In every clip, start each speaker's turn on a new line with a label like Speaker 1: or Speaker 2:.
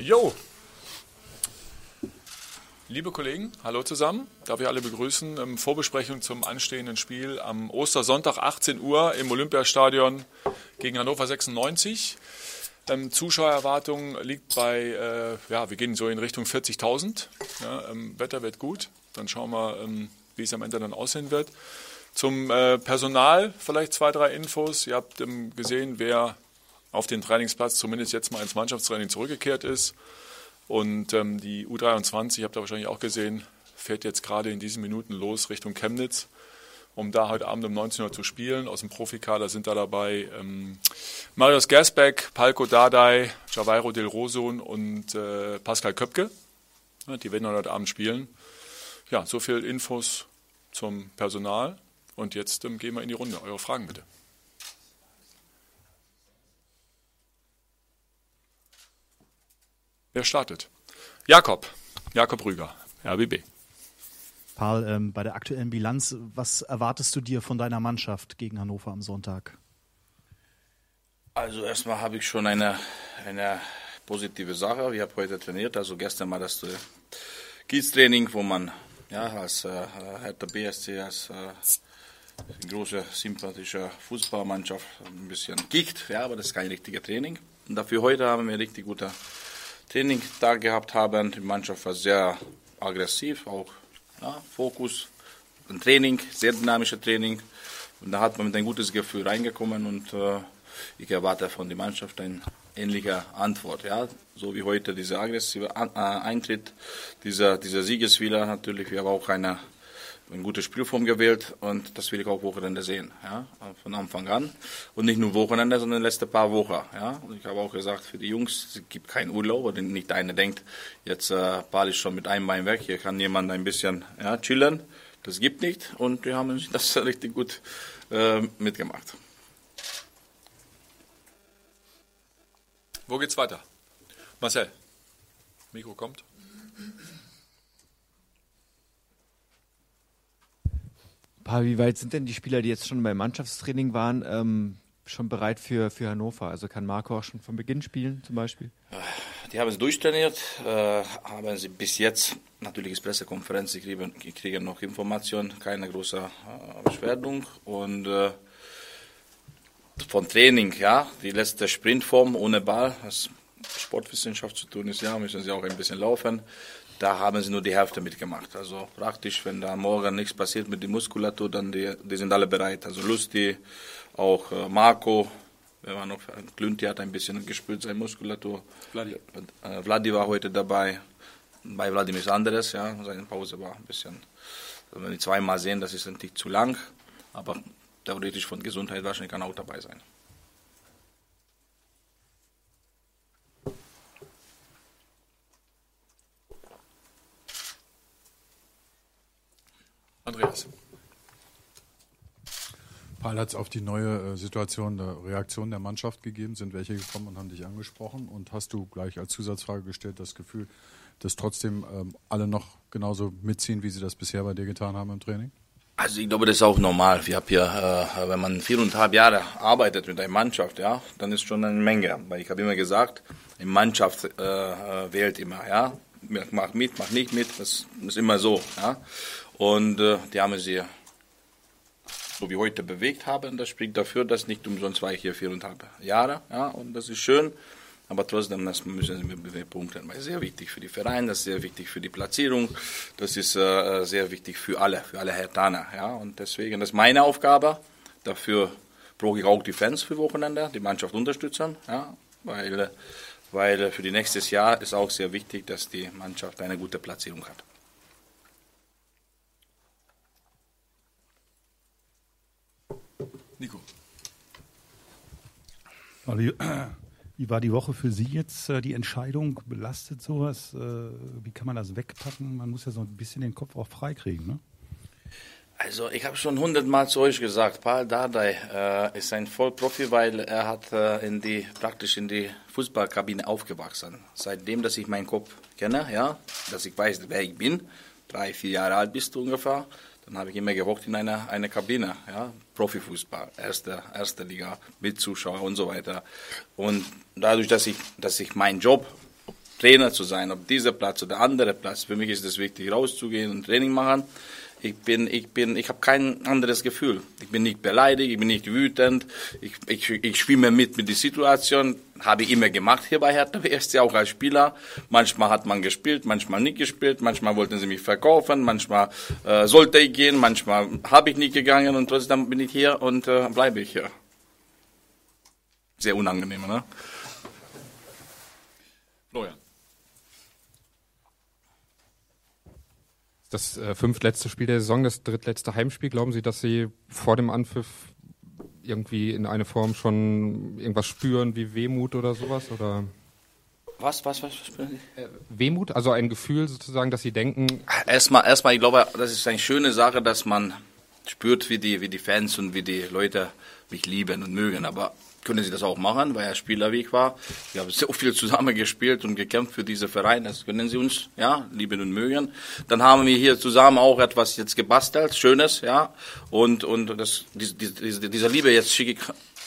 Speaker 1: Jo. Liebe Kollegen, hallo zusammen. Darf ich alle begrüßen Vorbesprechung zum anstehenden Spiel am Ostersonntag 18 Uhr im Olympiastadion gegen Hannover 96. Ähm, Zuschauererwartung liegt bei, äh, ja, wir gehen so in Richtung 40.000. Ja, ähm, Wetter wird gut. Dann schauen wir, ähm, wie es am Ende dann aussehen wird. Zum äh, Personal vielleicht zwei, drei Infos. Ihr habt ähm, gesehen, wer auf den Trainingsplatz zumindest jetzt mal ins Mannschaftstraining zurückgekehrt ist. Und ähm, die U23, habt ihr wahrscheinlich auch gesehen, fährt jetzt gerade in diesen Minuten los Richtung Chemnitz, um da heute Abend um 19 Uhr zu spielen. Aus dem Profikader sind da dabei ähm, Marius Gersbeck, Palko Dardai, Javairo Del Rosun und äh, Pascal Köpke. Ja, die werden heute Abend spielen. Ja, so viel Infos zum Personal. Und jetzt ähm, gehen wir in die Runde. Eure Fragen bitte. Wer startet? Jakob. Jakob Rüger, RBB.
Speaker 2: Paul, ähm, bei der aktuellen Bilanz, was erwartest du dir von deiner Mannschaft gegen Hannover am Sonntag?
Speaker 3: Also erstmal habe ich schon eine, eine positive Sache. Ich habe heute trainiert, also gestern war das äh, Kiez-Training, wo man ja, als äh, Hertha BSC, als äh, große, sympathische Fußballmannschaft ein bisschen kickt. Ja, aber das ist kein richtiges Training. Und dafür heute haben wir richtig gute Trainingtag gehabt haben. Die Mannschaft war sehr aggressiv, auch ja, Fokus, ein Training, sehr dynamisches Training. Und da hat man mit ein gutes Gefühl reingekommen und äh, ich erwarte von der Mannschaft eine ähnliche Antwort. Ja? So wie heute dieser aggressive äh, Eintritt, dieser, dieser Siegeswille natürlich, haben auch eine eine gute Spielform gewählt und das will ich auch Wochenende sehen, ja, von Anfang an. Und nicht nur Wochenende, sondern letzte paar Wochen, ja. Und ich habe auch gesagt, für die Jungs, es gibt keinen Urlaub, oder nicht einer denkt, jetzt äh, Paul ist schon mit einem Bein weg, hier kann jemand ein bisschen ja, chillen. Das gibt nicht und wir haben das richtig gut äh, mitgemacht.
Speaker 1: Wo geht's weiter? Marcel, Mikro kommt.
Speaker 4: Paul, wie weit sind denn die Spieler, die jetzt schon beim Mannschaftstraining waren, ähm, schon bereit für, für Hannover? Also kann Marco auch schon von Beginn spielen zum Beispiel?
Speaker 3: Die haben es durchtrainiert, äh, haben sie bis jetzt natürlich ist Pressekonferenz, sie kriegen, kriegen noch Informationen, keine große äh, Beschwerdung und äh, von Training, ja, die letzte Sprintform ohne Ball, was Sportwissenschaft zu tun ist, ja, müssen sie auch ein bisschen laufen da haben sie nur die Hälfte mitgemacht. Also praktisch, wenn da morgen nichts passiert mit der Muskulatur, dann die, die sind alle bereit. Also Lusti, auch äh, Marco, wer war noch, Glünti hat ein bisschen gespült seine Muskulatur. Vladi. Äh, Vladi war heute dabei. Bei Vladimir ist anderes, ja, seine Pause war ein bisschen, also wenn die zweimal sehen, das ist natürlich zu lang, aber theoretisch von Gesundheit wahrscheinlich kann auch dabei sein.
Speaker 1: Andreas.
Speaker 5: Paul hat es auf die neue äh, Situation der Reaktion der Mannschaft gegeben. Sind welche gekommen und haben dich angesprochen? Und hast du gleich als Zusatzfrage gestellt das Gefühl, dass trotzdem ähm, alle noch genauso mitziehen, wie sie das bisher bei dir getan haben im Training?
Speaker 3: Also ich glaube, das ist auch normal. Wir haben hier, äh, wenn man viereinhalb Jahre arbeitet mit einer Mannschaft, ja, dann ist schon eine Menge. Weil ich habe immer gesagt, eine Mannschaft äh, äh, wählt immer, ja, mach mit, mach nicht mit, das ist immer so, ja. Und äh, die haben sie so wie heute bewegt haben. Das spricht dafür, dass nicht umsonst war ich hier viereinhalb Jahre. Ja, und das ist schön. Aber trotzdem, das müssen Bewegpunkten. Das ist sehr wichtig für die Vereine, das ist sehr wichtig für die Platzierung, das ist äh, sehr wichtig für alle, für alle Hertaner. Ja, und deswegen, das ist meine Aufgabe. Dafür brauche ich auch die Fans für Wochenende, die Mannschaft unterstützen. Ja, weil, weil für die nächstes Jahr ist auch sehr wichtig, dass die Mannschaft eine gute Platzierung hat.
Speaker 1: Nico.
Speaker 2: Wie war die Woche für Sie jetzt? Äh, die Entscheidung belastet sowas? Äh, wie kann man das wegpacken? Man muss ja so ein bisschen den Kopf auch freikriegen, ne?
Speaker 3: Also ich habe schon hundertmal zu euch gesagt, Paul Dardai äh, ist ein Vollprofi, weil er hat äh, in die, praktisch in die Fußballkabine aufgewachsen. Seitdem, dass ich meinen Kopf kenne, ja, dass ich weiß, wer ich bin, drei, vier Jahre alt bist du ungefähr, dann habe ich immer gehockt in einer eine Kabine, ja, Profifußball, erste, erste Liga, mit Zuschauer und so weiter. Und dadurch, dass ich, dass ich meinen Job Trainer zu sein, ob dieser Platz oder andere Platz. Für mich ist es wichtig, rauszugehen und Training machen. Ich bin, ich bin, ich habe kein anderes Gefühl. Ich bin nicht beleidigt, ich bin nicht wütend. Ich, ich, ich schwimme mit mit der Situation. Habe ich immer gemacht hier bei Hertha BSC, auch als Spieler. Manchmal hat man gespielt, manchmal nicht gespielt. Manchmal wollten sie mich verkaufen, manchmal äh, sollte ich gehen, manchmal habe ich nicht gegangen und trotzdem bin ich hier und äh, bleibe ich hier. Sehr unangenehm, ne?
Speaker 1: Florian.
Speaker 6: Das äh, fünftletzte Spiel der Saison, das drittletzte Heimspiel. Glauben Sie, dass Sie vor dem Anpfiff irgendwie in eine Form schon irgendwas spüren wie Wehmut oder sowas? Oder
Speaker 3: Was, was, was, was spüren Sie?
Speaker 6: Wehmut, also ein Gefühl sozusagen, dass Sie denken,
Speaker 3: Erstmal, erstmal, ich glaube, das ist eine schöne Sache, dass man spürt, wie die, wie die Fans und wie die Leute mich lieben und mögen. Aber können sie das auch machen, weil er Spielerweg war. Wir haben so viel zusammen gespielt und gekämpft für diesen Verein. Das können sie uns, ja, lieben und mögen. Dann haben wir hier zusammen auch etwas jetzt gebastelt, Schönes, ja. Und, und das, diese, diese, diese Liebe jetzt schicke ich,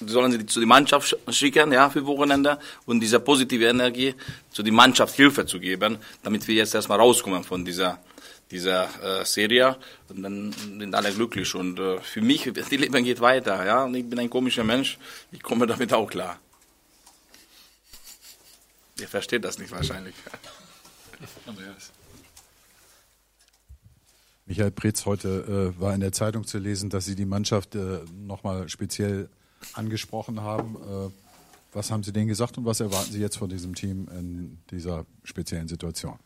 Speaker 3: sollen sie zu der Mannschaft schicken, ja, für Wochenende. Und diese positive Energie zu der Mannschaft Hilfe zu geben, damit wir jetzt erstmal rauskommen von dieser, dieser äh, Serie und dann sind alle glücklich und äh, für mich die Leben geht weiter ja und ich bin ein komischer Mensch ich komme damit auch klar ihr versteht das nicht wahrscheinlich
Speaker 1: Andreas.
Speaker 5: Michael Pretz heute äh, war in der Zeitung zu lesen, dass Sie die Mannschaft äh, nochmal speziell angesprochen haben. Äh, was haben Sie denen gesagt und was erwarten Sie jetzt von diesem Team in dieser speziellen Situation?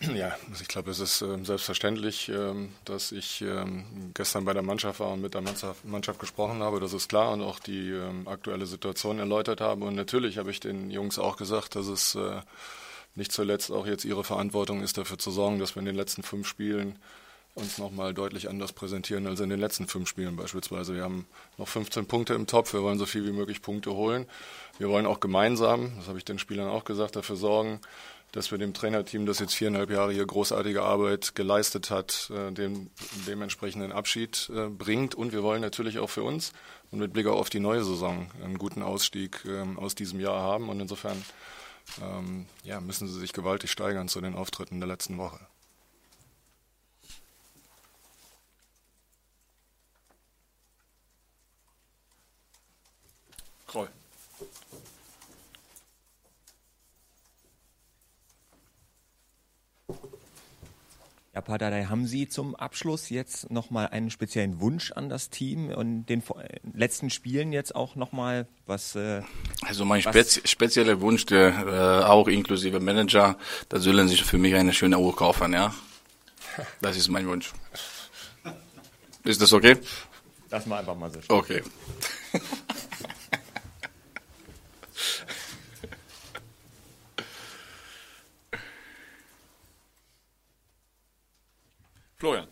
Speaker 7: Ja, also ich glaube, es ist ähm, selbstverständlich, ähm, dass ich ähm, gestern bei der Mannschaft war und mit der Mannschaft, Mannschaft gesprochen habe. Das ist klar und auch die ähm, aktuelle Situation erläutert habe. Und natürlich habe ich den Jungs auch gesagt, dass es äh, nicht zuletzt auch jetzt ihre Verantwortung ist, dafür zu sorgen, dass wir in den letzten fünf Spielen uns nochmal deutlich anders präsentieren als in den letzten fünf Spielen beispielsweise. Wir haben noch 15 Punkte im Topf, wir wollen so viel wie möglich Punkte holen. Wir wollen auch gemeinsam, das habe ich den Spielern auch gesagt, dafür sorgen, dass wir dem Trainerteam, das jetzt viereinhalb Jahre hier großartige Arbeit geleistet hat, äh, den dementsprechenden Abschied äh, bringt. Und wir wollen natürlich auch für uns und mit Blick auch auf die neue Saison einen guten Ausstieg ähm, aus diesem Jahr haben. Und insofern ähm, ja, müssen sie sich gewaltig steigern zu den Auftritten der letzten Woche.
Speaker 1: Kroll.
Speaker 8: Ja, Padadei, haben Sie zum Abschluss jetzt nochmal einen speziellen Wunsch an das Team und den letzten Spielen jetzt auch nochmal was? Äh,
Speaker 3: Also mein spezi spezieller Wunsch, der, äh, auch inklusive Manager, da sollen sich für mich eine schöne Uhr kaufen, ja. Das ist mein Wunsch. Ist das okay?
Speaker 8: lassen wir einfach mal so stehen.
Speaker 3: Okay.
Speaker 1: Florian.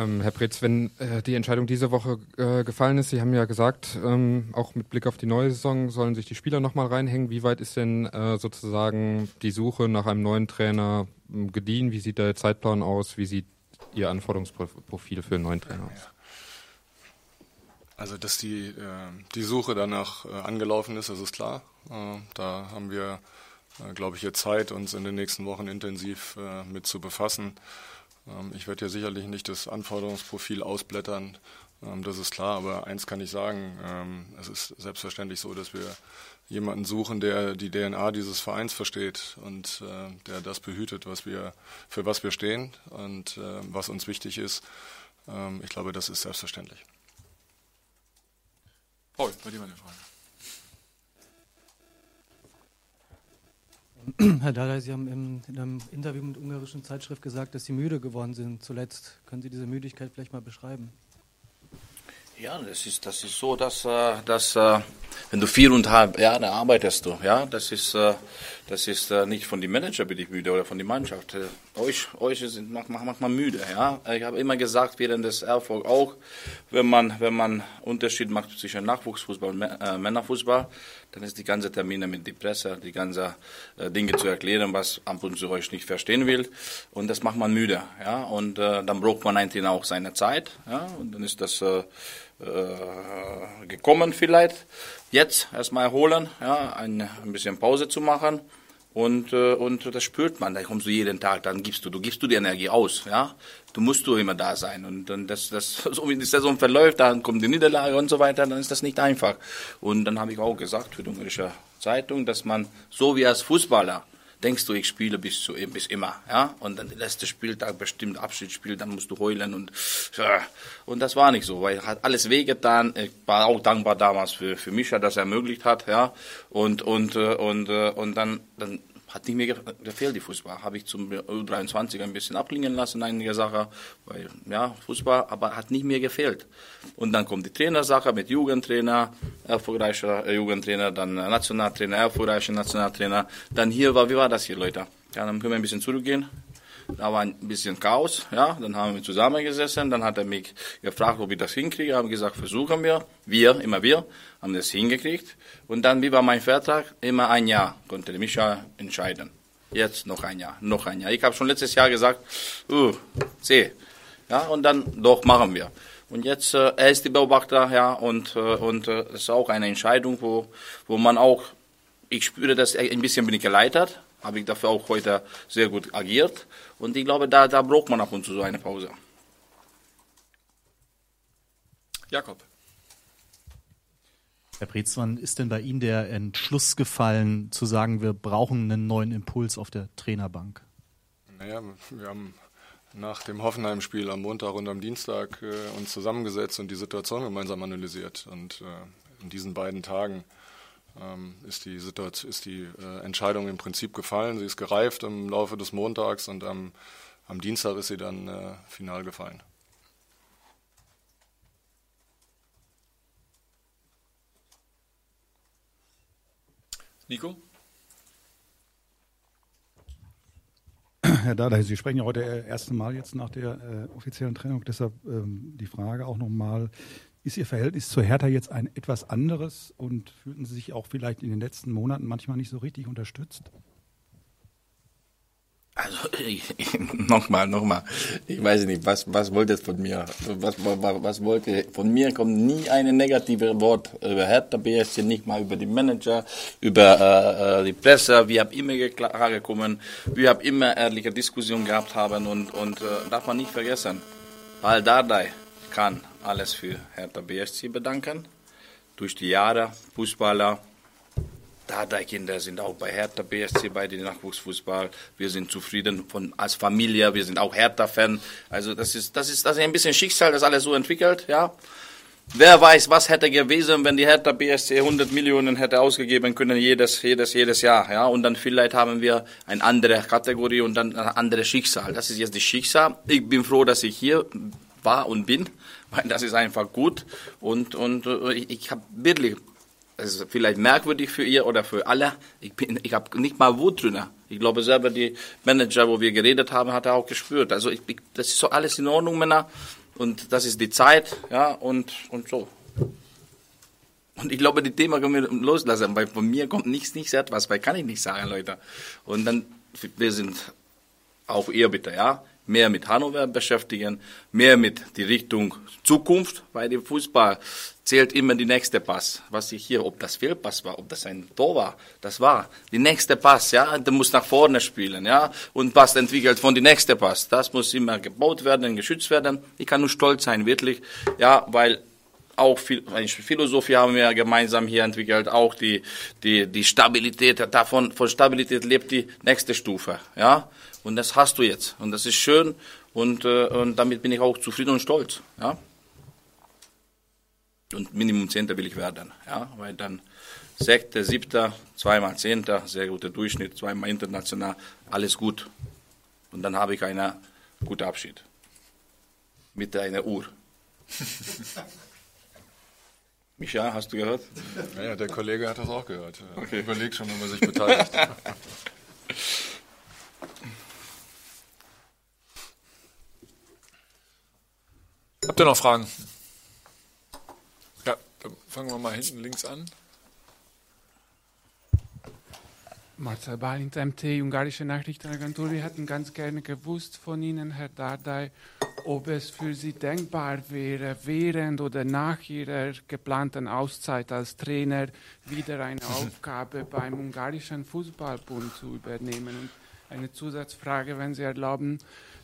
Speaker 6: Ähm, Herr Pretz, wenn äh, die Entscheidung diese Woche äh, gefallen ist, Sie haben ja gesagt, ähm, auch mit Blick auf die neue Saison sollen sich die Spieler nochmal reinhängen. Wie weit ist denn äh, sozusagen die Suche nach einem neuen Trainer ähm, gediehen? Wie sieht der Zeitplan aus? Wie sieht Ihr Anforderungsprofil für einen neuen Trainer aus?
Speaker 7: Also, dass die, äh, die Suche danach äh, angelaufen ist, das ist klar. Äh, da haben wir, glaube ich, jetzt Zeit, uns in den nächsten Wochen intensiv mit zu befassen. Ähm, ich werde hier sicherlich nicht das Anforderungsprofil ausblättern, ähm, das ist klar, aber eins kann ich sagen, ähm, es ist selbstverständlich so, dass wir jemanden suchen, der die DNA dieses Vereins versteht und äh, der das behütet, was wir, für was wir stehen und äh, was uns wichtig ist. Ich glaube, das ist selbstverständlich.
Speaker 1: Paul, bei dir mal eine Frage.
Speaker 9: Herr Dardai, Sie haben in einem Interview mit ungarischen Zeitschrift gesagt, dass Sie müde geworden sind zuletzt. Können Sie diese Müdigkeit vielleicht mal beschreiben?
Speaker 3: Ja, das ist, das ist so, dass, äh, dass äh, wenn du viereinhalb Jahre arbeitest, du, ja, das ist, äh, das ist nicht von den Manager bin ich müde oder von der Mannschaft. Euch, euch sind macht, macht, macht man müde, ja. Ich habe immer gesagt, während des Erfolgs auch, wenn man, wenn man Unterschied macht zwischen Nachwuchsfußball und Mä- Männerfußball, dann ist die ganze Termine mit der Presse, die ganze äh, Dinge zu erklären, was ab und zu euch nicht verstehen will. Und das macht man müde, ja. Und äh, dann braucht man eigentlich auch seine Zeit, ja. Und dann ist das, äh, äh, gekommen vielleicht. Jetzt erstmal erholen, ja, ein, ein bisschen Pause zu machen. Und, äh, und das spürt man, da kommst du jeden Tag, dann gibst du, du gibst du die Energie aus, ja. Du musst du immer da sein. Und dann das, das, so wie die Saison verläuft, dann kommt die Niederlage und so weiter, dann ist das nicht einfach. Und dann habe ich auch gesagt für die ungarische Zeitung, dass man, so wie als Fußballer, denkst du, ich spiele bis zu bis immer, ja? Und dann der letzte Spieltag bestimmt Abschiedsspiel, dann musst du heulen und und das war nicht so, weil hat alles wehgetan. Ich war auch dankbar damals für für Mischa, dass er ermöglicht hat, ja? Und und äh, und äh, und dann dann hat nicht mehr gefehlt, die Fußball. Habe ich zum U23 ein bisschen abklingen lassen, einige Sachen, weil, ja, Fußball, aber hat nicht mehr gefehlt. Und dann kommt die Trainersache mit Jugendtrainer, erfolgreicher Jugendtrainer, dann Nationaltrainer, erfolgreicher Nationaltrainer. Dann hier war, wie war das hier, Leute? Ja, dann können wir ein bisschen zurückgehen. Da war ein bisschen Chaos, ja, dann haben wir zusammengesessen, dann hat er mich gefragt, ob ich das hinkriege, haben gesagt, versuchen wir, wir, immer wir, haben das hingekriegt. Und dann, wie war mein Vertrag? Immer ein Jahr konnte Micha entscheiden. Jetzt noch ein Jahr, noch ein Jahr. Ich habe schon letztes Jahr gesagt, uh, C. Ja, und dann doch machen wir. Und jetzt, äh, er ist die Beobachter, ja, und, äh, und äh, ist auch eine Entscheidung, wo, wo man auch, ich spüre, dass ein bisschen bin ich geleitet, habe ich dafür auch heute sehr gut agiert. Und ich glaube, da, da braucht man ab und zu so eine Pause.
Speaker 1: Jakob.
Speaker 10: Herr Preetz, wann ist denn bei Ihnen der Entschluss gefallen, zu sagen, wir brauchen einen neuen Impuls auf der Trainerbank?
Speaker 7: Naja, wir haben nach dem Hoffenheim-Spiel am Montag und am Dienstag äh, uns zusammengesetzt und die Situation gemeinsam analysiert. Und äh, in diesen beiden Tagen ist die, Situation, ist die äh, Entscheidung im Prinzip gefallen. Sie ist gereift im Laufe des Montags und am, am Dienstag ist sie dann äh, final gefallen.
Speaker 1: Nico?
Speaker 2: Herr Dada, Sie sprechen ja heute das erste Mal jetzt nach der äh, offiziellen Trennung. Deshalb ähm, die Frage auch nochmal, ist Ihr Verhältnis zur Hertha jetzt ein etwas anderes und fühlten Sie sich auch vielleicht in den letzten Monaten manchmal nicht so richtig unterstützt?
Speaker 3: Also nochmal, nochmal. Ich weiß nicht, was, was wollte es von mir? Was, was, was wollte von mir kommt nie ein negatives Wort über Hertha BSC, nicht mal über die Manager, über äh, äh die Presse. Wir haben immer klargekommen, wir haben immer ehrliche Diskussionen gehabt haben und und äh, darf man nicht vergessen, Al Dardai kann alles für Hertha BSC bedanken. Durch die Jahre Fußballer Dardai-Kinder sind auch bei Hertha BSC bei den Nachwuchsfußball. Wir sind zufrieden von, als Familie. Wir sind auch Hertha-Fan. Also das ist, das ist, das ist ein bisschen Schicksal, das alles so entwickelt, ja. Wer weiß, was hätte gewesen, wenn die Hertha BSC 100 Millionen hätte ausgegeben können jedes, jedes, jedes Jahr, ja. Und dann vielleicht haben wir eine andere Kategorie und dann ein anderes Schicksal. Das ist jetzt das Schicksal. Ich bin froh, dass ich hier war und bin, weil das ist einfach gut. Und, und äh, ich, ich habe wirklich es ist vielleicht merkwürdig für ihr oder für alle. Ich, ich habe nicht mal Wut drin. Ich glaube selber, die Manager, wo wir geredet haben, hat er auch gespürt. Also ich, ich, das ist so alles in Ordnung, Männer. Und das ist die Zeit, ja, und, und so. Und ich glaube, die Thema können wir loslassen, weil von mir kommt nichts, nichts etwas, weil kann ich nicht sagen, Leute. Und dann, wir sind auch ihr bitte, ja mehr mit Hannover beschäftigen, mehr mit die Richtung Zukunft, weil im Fußball zählt immer die nächste Pass. Was ich hier, ob das Fehlpass war, ob das ein Tor war, das war die nächste Pass, ja, der muss nach vorne spielen, ja, und Pass entwickelt von die nächste Pass. Das muss immer gebaut werden, geschützt werden. Ich kann nur stolz sein, wirklich, ja, weil auch Philosophie haben wir gemeinsam hier entwickelt, auch die, die, die Stabilität, davon, von Stabilität lebt die nächste Stufe, ja. Und das hast du jetzt. Und das ist schön und, äh, und damit bin ich auch zufrieden und stolz. Ja? Und Minimum Zehnter will ich werden. Ja? Weil dann Sechster, Siebter, zweimal Zehnter, sehr guter Durchschnitt, zweimal international, alles gut. Und dann habe ich einen guten Abschied. Mit einer Uhr. Micha, hast du gehört?
Speaker 7: Ja, der Kollege hat das auch gehört. Okay. Überlegt schon, ob er sich beteiligt.
Speaker 1: Habt ihr noch Fragen? Ja, dann fangen wir mal hinten links an.
Speaker 11: Marcel Balint, MT, Ungarische Nachrichtenagentur. Wir hätten ganz gerne gewusst von Ihnen, Herr Dardai, ob es für Sie denkbar wäre, während oder nach Ihrer geplanten Auszeit als Trainer wieder eine Aufgabe beim ungarischen Fußballbund zu übernehmen. Und eine Zusatzfrage, wenn Sie erlauben,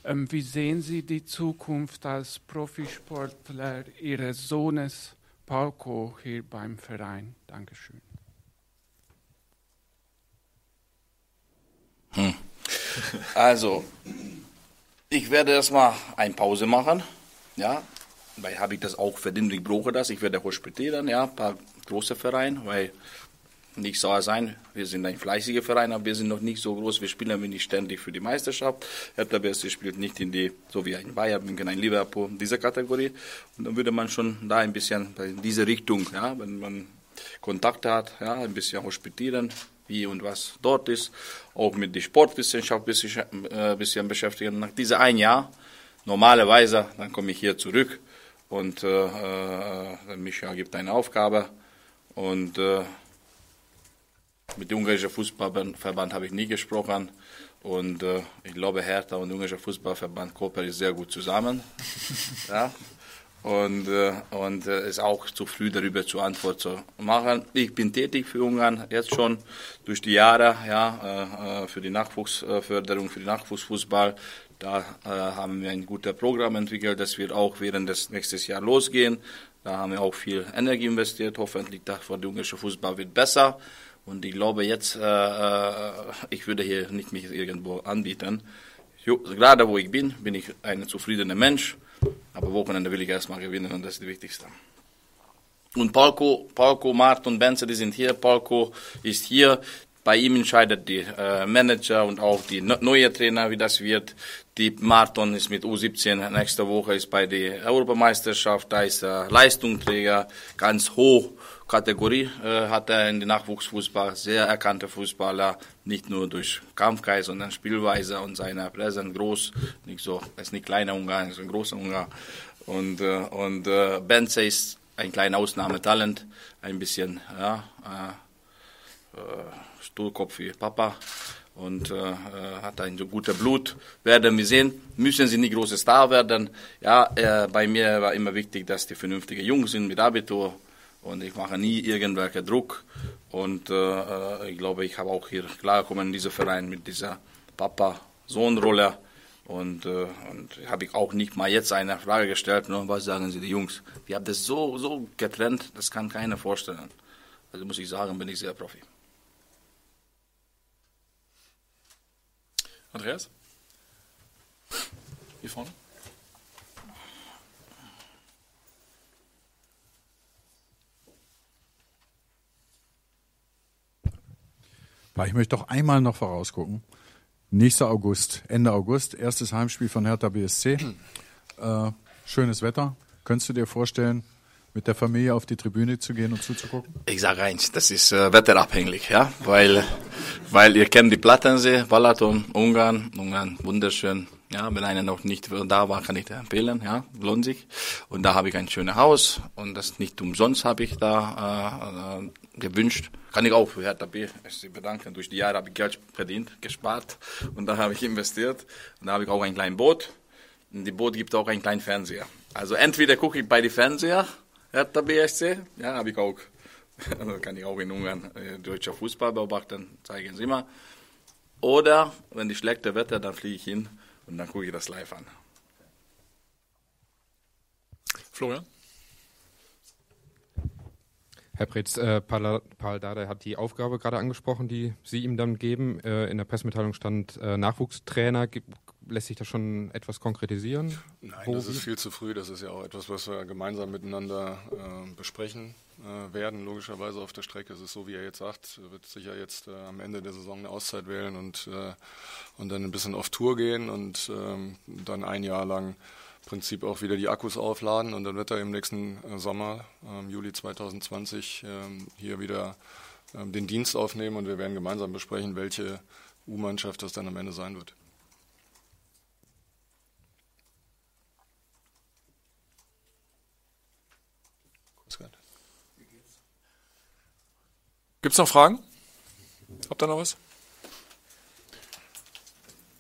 Speaker 11: ähm, wie sehen Sie die Zukunft als Profisportler Ihres Sohnes Palko hier beim Verein? Dankeschön.
Speaker 3: Hm. Also, ich werde erstmal eine Pause machen, ja, weil habe ich das auch verdient, ich brauche das. Ich werde hospitieren, ja, ein paar große Vereine, weil nicht sauer sein, wir sind ein fleißiger Verein, aber wir sind noch nicht so groß, wir spielen nicht ständig für die Meisterschaft. Hertha BSC spielt nicht in die, so wie ein Bayern München, ein Liverpool, diese Kategorie. Und dann würde man schon da ein bisschen in diese Richtung, ja, wenn man Kontakte hat, ja, ein bisschen hospitieren, wie und was dort ist, auch mit der Sportwissenschaft ein bisschen, äh, bisschen beschäftigen. Nach diesem ein Jahr, normalerweise, dann komme ich hier zurück und äh, äh, Micha gibt eine Aufgabe und äh, mit dem ungarischen Fußballverband habe ich nie gesprochen und äh, ich glaube, Hertha und der ungarische Fußballverband kooperieren sehr gut zusammen. ja und, äh, und äh, ist auch zu früh darüber zu Antwort zu machen. Ich bin tätig für Ungarn jetzt schon durch die Jahre, ja, äh, für die Nachwuchsförderung, für den Nachwuchsfußball. Da äh, haben wir ein gutes Programm entwickelt, das wird auch während des nächsten Jahr losgehen. Da haben wir auch viel Energie investiert. Hoffentlich der ungarische Fußball wird besser. Und ich glaube jetzt, äh, äh, ich würde hier nicht mich irgendwo anbieten. Gerade wo ich bin, bin ich ein zufriedener Mensch aber Wochenende will ich erstmal gewinnen und das ist das Wichtigste. Und Palko, Palko, Mart und Benze, die sind hier. Palko ist hier. Bei ihm entscheidet die äh, Manager und auch die neue Trainer, wie das wird. Die Marton ist mit U17 nächste Woche ist bei der Europameisterschaft. Da ist er Leistungsträger, ganz hoch Kategorie äh, hat er in den Nachwuchsfußball. Sehr erkannter Fußballer, nicht nur durch Kampfgeist, sondern Spielweise und seine Präsenz groß. Nicht so, ist nicht kleiner Ungar, ist ein großer Ungar. Und, äh, und äh, Benze ist ein kleiner Ausnahmetalent, ein bisschen ja, äh, äh, Stuhlkopf wie Papa und äh, äh, hat ein so gutes Blut. Werden wir sehen, müssen sie nicht große Star werden. Ja, äh, bei mir war immer wichtig, dass die vernünftige Jungs sind mit Abitur und ich mache nie irgendwelche Druck. Und äh, ich glaube, ich habe auch hier klargekommen in diesem Verein mit dieser Papa-Sohn-Rolle. Und, äh, und habe ich auch nicht mal jetzt eine Frage gestellt, nur was sagen Sie die Jungs? Wir haben das so, so getrennt, das kann keiner vorstellen. Also muss ich sagen, bin ich sehr Profi.
Speaker 1: Andreas? Hier vorne?
Speaker 5: Ich möchte doch einmal noch vorausgucken. Nächster August, Ende August, erstes Heimspiel von Hertha BSC. Äh, schönes Wetter. Könntest du dir vorstellen, mit der Familie auf die Tribüne zu gehen und zuzugucken?
Speaker 3: Ich sage eins, das ist äh, wetterabhängig, ja, weil, weil ihr kennt die Plattensee, Balaton, Ungarn, Ungarn, wunderschön. Ja, wenn einer noch nicht da war, kann ich dir empfehlen, ja, lohnt sich. Und da habe ich ein schönes Haus und das nicht umsonst habe ich da äh, äh, gewünscht. Kann ich auch für Hertha B bedanken. Durch die Jahre habe ich Geld verdient, gespart und da habe ich investiert. Und da habe ich auch ein kleines Boot. Und die Boot gibt auch einen kleinen Fernseher. Also entweder gucke ich bei den Fernseher Hertha BSC, ja, habe ich auch. Also kann ich auch in Ungarn äh, deutscher Fußball beobachten, zeigen Sie mal. Oder wenn die schlechte Wetter, dann fliege ich hin und dann gucke ich das live an.
Speaker 1: Florian?
Speaker 6: Herr Pretz, äh, Paul, Paul Dardai hat die Aufgabe gerade angesprochen, die Sie ihm dann geben. Äh, in der Pressemitteilung stand äh, Nachwuchstrainer. Lässt sich das schon etwas konkretisieren?
Speaker 7: Nein, Wo das ist viel zu früh. Das ist ja auch etwas, was wir gemeinsam miteinander äh, besprechen äh, werden, logischerweise auf der Strecke. Es ist so, wie er jetzt sagt, er wird sicher jetzt äh, am Ende der Saison eine Auszeit wählen und, und dann ein bisschen auf Tour gehen und ähm, dann ein Jahr lang Prinzip auch wieder die Akkus aufladen und dann wird er im nächsten äh, Sommer, ähm, Juli 2020, ähm, hier wieder den Dienst aufnehmen und wir werden gemeinsam besprechen, welche U-Mannschaft das dann am Ende sein wird.
Speaker 1: Gibt es noch Fragen? Habt ihr noch was?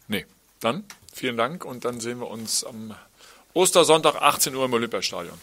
Speaker 1: Nee. Dann vielen Dank und dann sehen wir uns am Ostersonntag 18 Uhr im Olympiastadion.